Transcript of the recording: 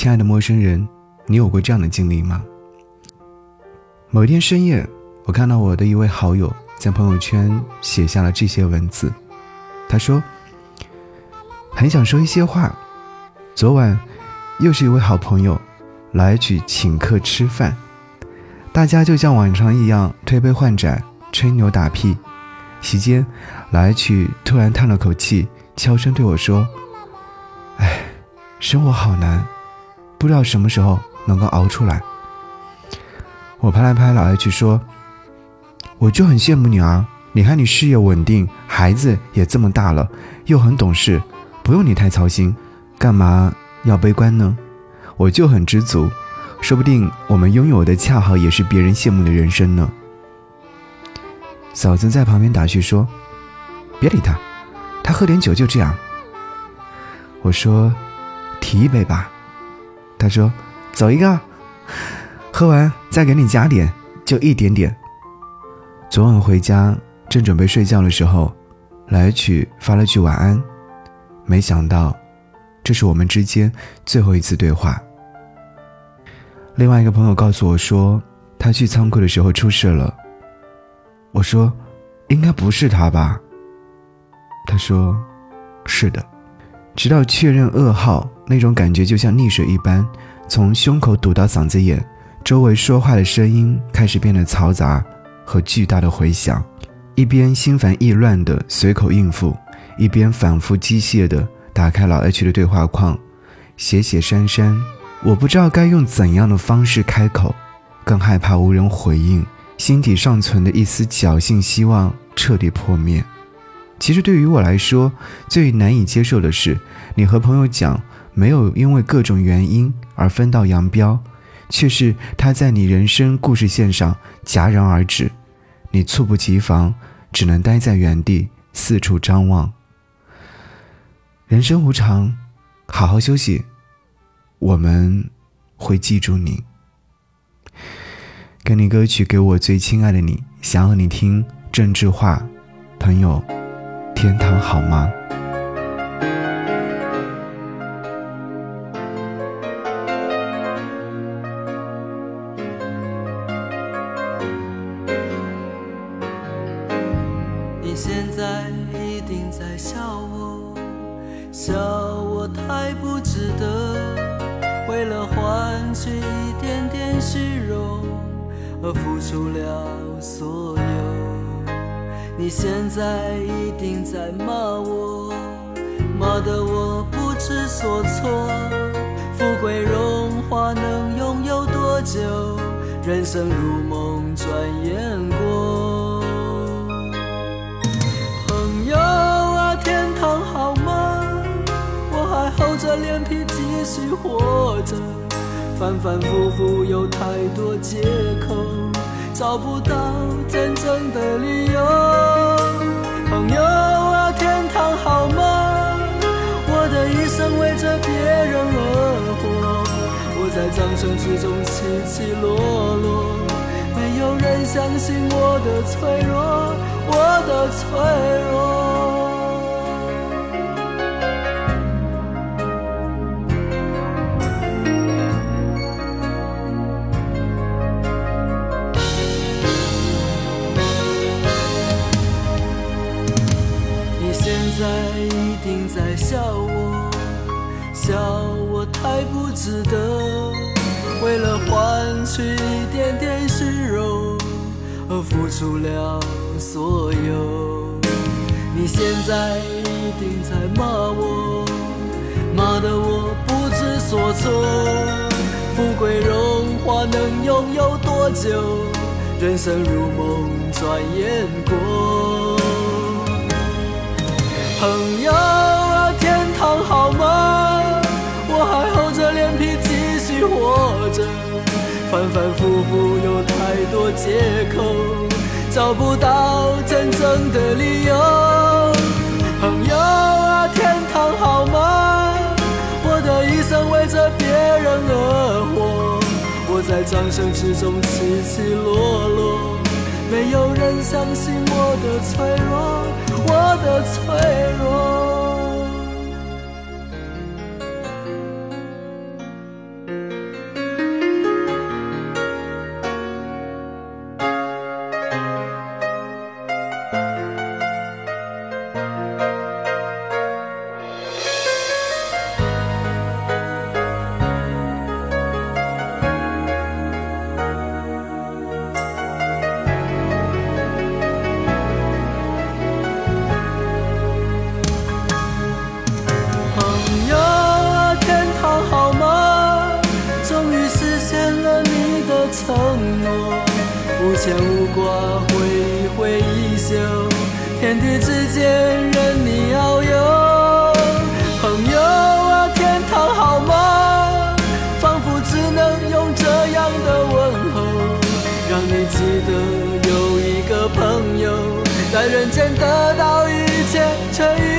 亲爱的陌生人，你有过这样的经历吗？某一天深夜，我看到我的一位好友在朋友圈写下了这些文字。他说：“很想说一些话。昨晚，又是一位好朋友来去请客吃饭，大家就像往常一样推杯换盏、吹牛打屁。席间，来去突然叹了口气，悄声对我说：‘哎，生活好难，不知道什么时候能够熬出来。’”我拍了拍老爱去说：“我就很羡慕你啊！你看你事业稳定，孩子也这么大了，又很懂事，不用你太操心，干嘛要悲观呢？我就很知足，说不定我们拥有的恰好也是别人羡慕的人生呢。”嫂子在旁边打趣说：“别理他，他喝点酒就这样。”我说：“提一杯吧。”他说：“走一个。”喝完再给你加点，就一点点。昨晚回家正准备睡觉的时候，来曲发了句晚安，没想到，这是我们之间最后一次对话。另外一个朋友告诉我说，他去仓库的时候出事了。我说，应该不是他吧？他说，是的。直到确认噩耗，那种感觉就像溺水一般，从胸口堵到嗓子眼。周围说话的声音开始变得嘈杂和巨大的回响，一边心烦意乱的随口应付，一边反复机械的打开老 H 的对话框，写写删删。我不知道该用怎样的方式开口，更害怕无人回应，心底尚存的一丝侥幸希望彻底破灭。其实对于我来说，最难以接受的是，你和朋友讲没有因为各种原因而分道扬镳。却是他在你人生故事线上戛然而止，你猝不及防，只能待在原地四处张望。人生无常，好好休息，我们会记住你。跟你歌曲，给我最亲爱的你，想和你听郑智化，朋友，天堂好吗？你现在一定在笑我笑我太不值得，为了换取一点点虚荣而付出了所有。你现在一定在骂我，骂得我不知所措。富贵荣华能拥有多久？人生如梦，转眼过。朋友啊，天堂好吗？我还厚着脸皮继续活着，反反复复有太多借口，找不到真正的理由。朋友啊，天堂好吗？我的一生为着别人而活，我在掌声之中起起落落，没有人相信我的脆弱，我的脆弱。在一定在笑我，笑我太不值得，为了换取一点点虚荣而付出了所有。你现在一定在骂我，骂得我不知所措。富贵荣华能拥有多久？人生如梦，转眼过。朋友啊，天堂好吗？我还厚着脸皮继续活着，反反复复有太多借口，找不到真正的理由。朋友啊，天堂好吗？我的一生为着别人而活，我在掌声之中起起落落。没有人相信我的脆弱，我的脆弱。牵挂，挥挥衣袖，天地之间任你遨游。朋友啊，天堂好吗？仿佛只能用这样的问候，让你记得有一个朋友在人间得到一切却。